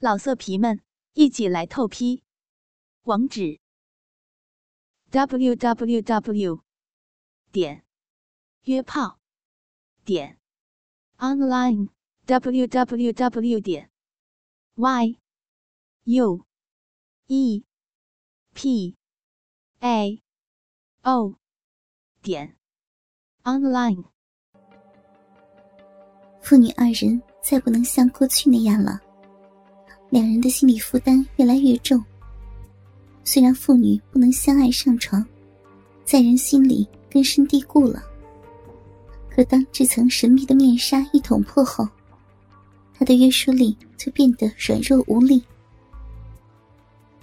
老色皮们，一起来透批！网址：w w w 点约炮点 online w w w 点 y u e p a o 点 online。父女二人再不能像过去那样了。两人的心理负担越来越重。虽然父女不能相爱上床，在人心里根深蒂固了。可当这层神秘的面纱一捅破后，他的约束力就变得软弱无力。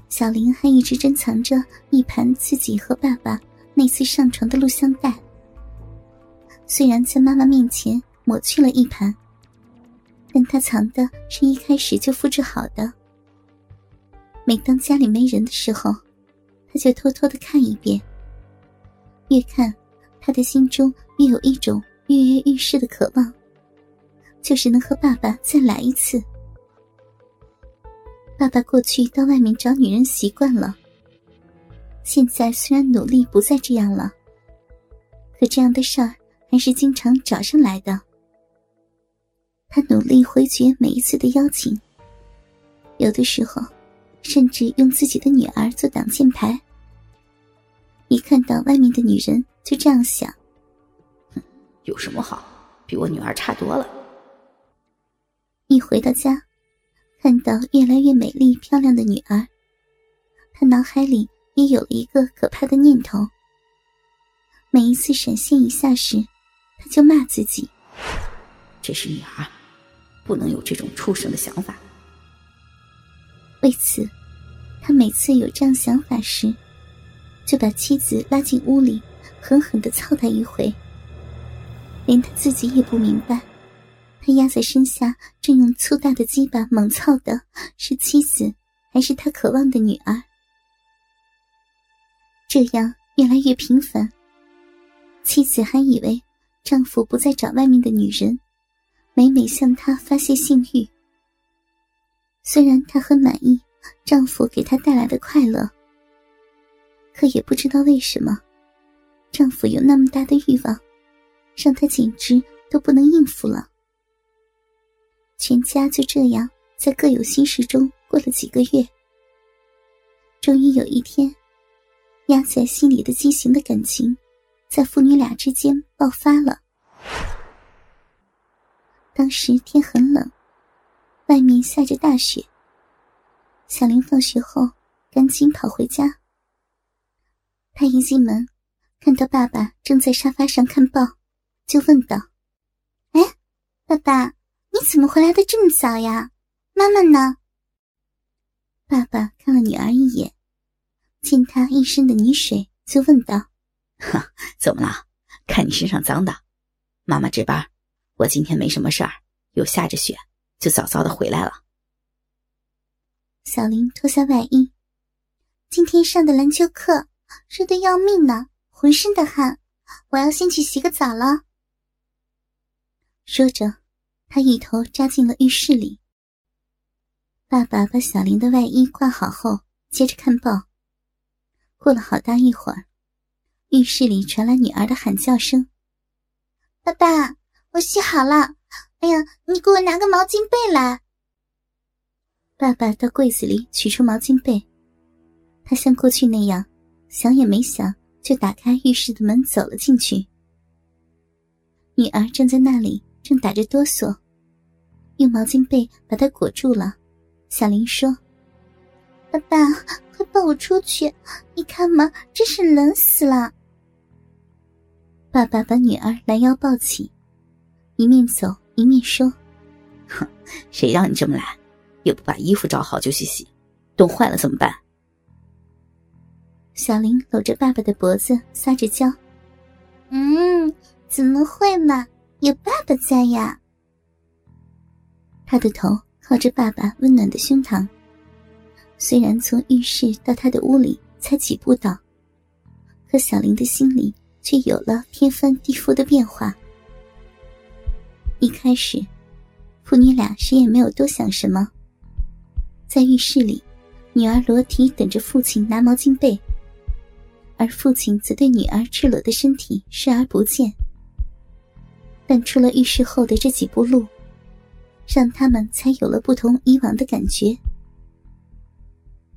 小林还一直珍藏着一盘自己和爸爸那次上床的录像带，虽然在妈妈面前抹去了一盘。但他藏的是一开始就复制好的。每当家里没人的时候，他就偷偷的看一遍。越看，他的心中越有一种跃跃欲试的渴望，就是能和爸爸再来一次。爸爸过去到外面找女人习惯了，现在虽然努力不再这样了，可这样的事儿还是经常找上来的。他努力回绝每一次的邀请，有的时候，甚至用自己的女儿做挡箭牌。一看到外面的女人，就这样想：哼，有什么好？比我女儿差多了。一回到家，看到越来越美丽漂亮的女儿，他脑海里也有了一个可怕的念头。每一次闪现一下时，他就骂自己：“这是女儿。”不能有这种畜生的想法。为此，他每次有这样想法时，就把妻子拉进屋里，狠狠的操他一回。连他自己也不明白，他压在身下正用粗大的鸡巴猛操的是妻子，还是他渴望的女儿。这样越来越频繁，妻子还以为丈夫不再找外面的女人。每每向她发泄性欲，虽然她很满意丈夫给她带来的快乐，可也不知道为什么，丈夫有那么大的欲望，让她简直都不能应付了。全家就这样在各有心事中过了几个月，终于有一天，压在心里的畸形的感情，在父女俩之间爆发了。当时天很冷，外面下着大雪。小林放学后赶紧跑回家。他一进门，看到爸爸正在沙发上看报，就问道：“哎，爸爸，你怎么回来的这么早呀？妈妈呢？”爸爸看了女儿一眼，见她一身的泥水，就问道：“哈，怎么了？看你身上脏的，妈妈这边。”我今天没什么事儿，又下着雪，就早早的回来了。小林脱下外衣，今天上的篮球课热得要命呢，浑身的汗，我要先去洗个澡了。说着，他一头扎进了浴室里。爸爸把小林的外衣挂好后，接着看报。过了好大一会儿，浴室里传来女儿的喊叫声：“爸爸！”我洗好了，哎呀，你给我拿个毛巾被来。爸爸到柜子里取出毛巾被，他像过去那样，想也没想就打开浴室的门走了进去。女儿站在那里，正打着哆嗦，用毛巾被把她裹住了。小林说：“爸爸，快抱我出去！你看嘛，真是冷死了。”爸爸把女儿拦腰抱起。一面走一面说：“哼，谁让你这么懒，也不把衣服找好就去洗，冻坏了怎么办？”小林搂着爸爸的脖子撒着娇：“嗯，怎么会嘛，有爸爸在呀。”他的头靠着爸爸温暖的胸膛，虽然从浴室到他的屋里才几步道，可小林的心里却有了天翻地覆的变化。一开始，父女俩谁也没有多想什么。在浴室里，女儿裸体等着父亲拿毛巾被，而父亲则对女儿赤裸的身体视而不见。但出了浴室后的这几步路，让他们才有了不同以往的感觉。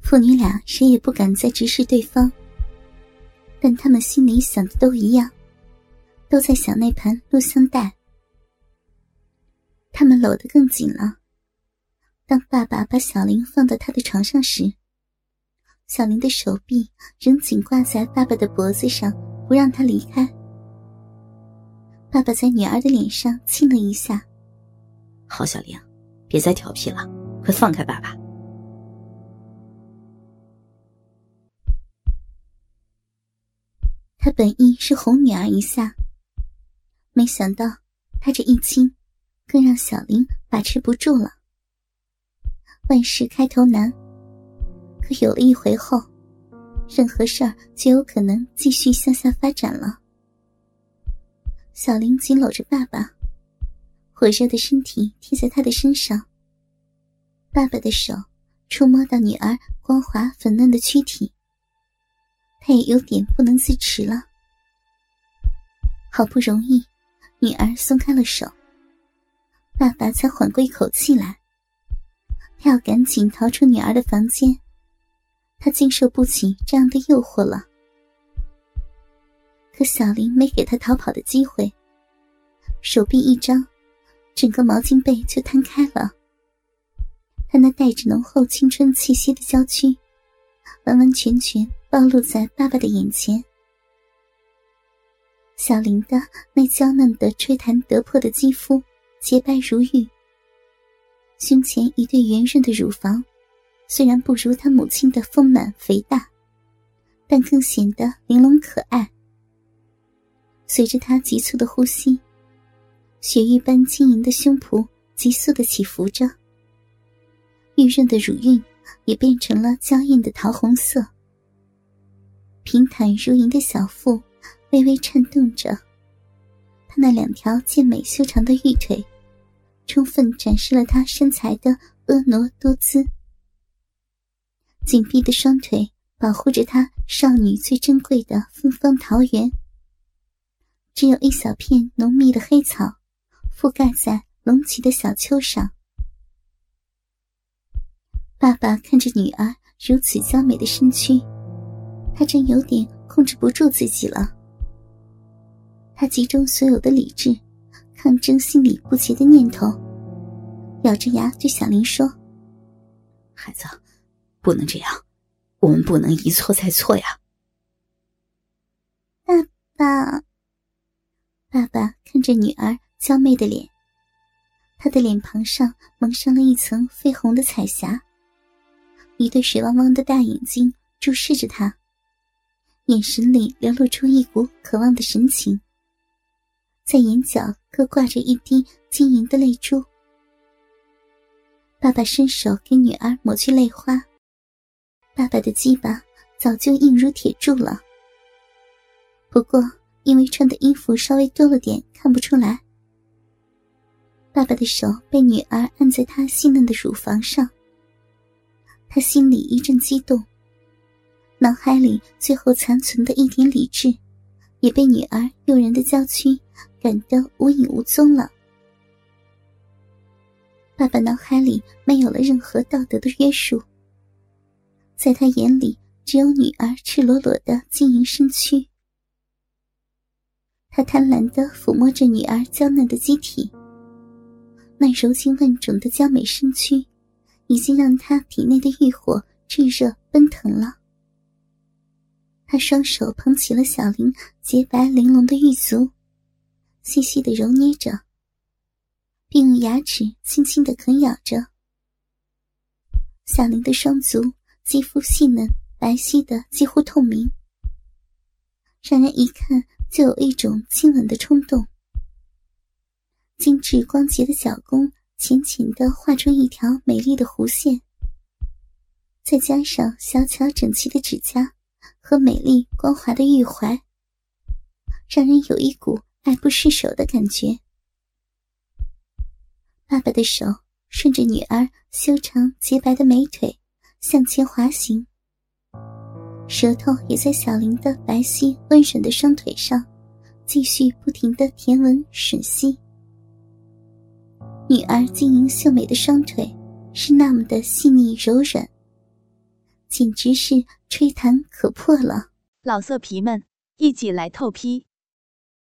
父女俩谁也不敢再直视对方，但他们心里想的都一样，都在想那盘录像带。他们搂得更紧了。当爸爸把小林放到他的床上时，小林的手臂仍紧挂在爸爸的脖子上，不让他离开。爸爸在女儿的脸上亲了一下。好，小林，别再调皮了，快放开爸爸。他本意是哄女儿一下，没想到他这一亲，更让小玲把持不住了。万事开头难，可有了一回后，任何事儿就有可能继续向下发展了。小林紧搂着爸爸，火热的身体贴在他的身上。爸爸的手触摸到女儿光滑粉嫩的躯体，他也有点不能自持了。好不容易，女儿松开了手，爸爸才缓过一口气来。他要赶紧逃出女儿的房间，他经受不起这样的诱惑了。可小林没给他逃跑的机会，手臂一张，整个毛巾被就摊开了。他那带着浓厚青春气息的娇躯，完完全全暴露在爸爸的眼前。小林的那娇嫩的吹弹得破的肌肤，洁白如玉。胸前一对圆润的乳房，虽然不如他母亲的丰满肥大，但更显得玲珑可爱。随着他急促的呼吸，雪玉般晶莹的胸脯急速的起伏着，玉润的乳晕也变成了娇艳的桃红色。平坦如银的小腹微微颤动着，他那两条健美修长的玉腿，充分展示了他身材的婀娜多姿。紧闭的双腿保护着他少女最珍贵的芬芳桃源。只有一小片浓密的黑草，覆盖在隆起的小丘上。爸爸看着女儿如此娇美的身躯，他真有点控制不住自己了。他集中所有的理智，抗争心里不洁的念头，咬着牙对小林说：“孩子，不能这样，我们不能一错再错呀。”爸爸。爸爸看着女儿娇媚的脸，他的脸庞上蒙上了一层绯红的彩霞，一对水汪汪的大眼睛注视着他，眼神里流露出一股渴望的神情，在眼角各挂着一滴晶莹的泪珠。爸爸伸手给女儿抹去泪花，爸爸的鸡巴早就硬如铁柱了，不过。因为穿的衣服稍微多了点，看不出来。爸爸的手被女儿按在他细嫩的乳房上，他心里一阵激动，脑海里最后残存的一点理智，也被女儿诱人的娇躯赶得无影无踪了。爸爸脑海里没有了任何道德的约束，在他眼里只有女儿赤裸裸的晶莹身躯。他贪婪的抚摸着女儿娇嫩的机体，那柔情万种的娇美身躯，已经让他体内的欲火炙热奔腾了。他双手捧起了小玲洁白玲珑的玉足，细细的揉捏着，并用牙齿轻轻的啃咬着。小玲的双足肌肤细嫩，白皙的几乎透明，让人一看。就有一种亲吻的冲动。精致光洁的脚弓浅浅的画出一条美丽的弧线，再加上小巧整齐的指甲和美丽光滑的玉怀，让人有一股爱不释手的感觉。爸爸的手顺着女儿修长洁白的美腿向前滑行，舌头也在小林的白皙温顺的双腿上继续不停的舔吻吮吸。女儿晶莹秀美的双腿是那么的细腻柔软，简直是吹弹可破了。老色皮们，一起来透批！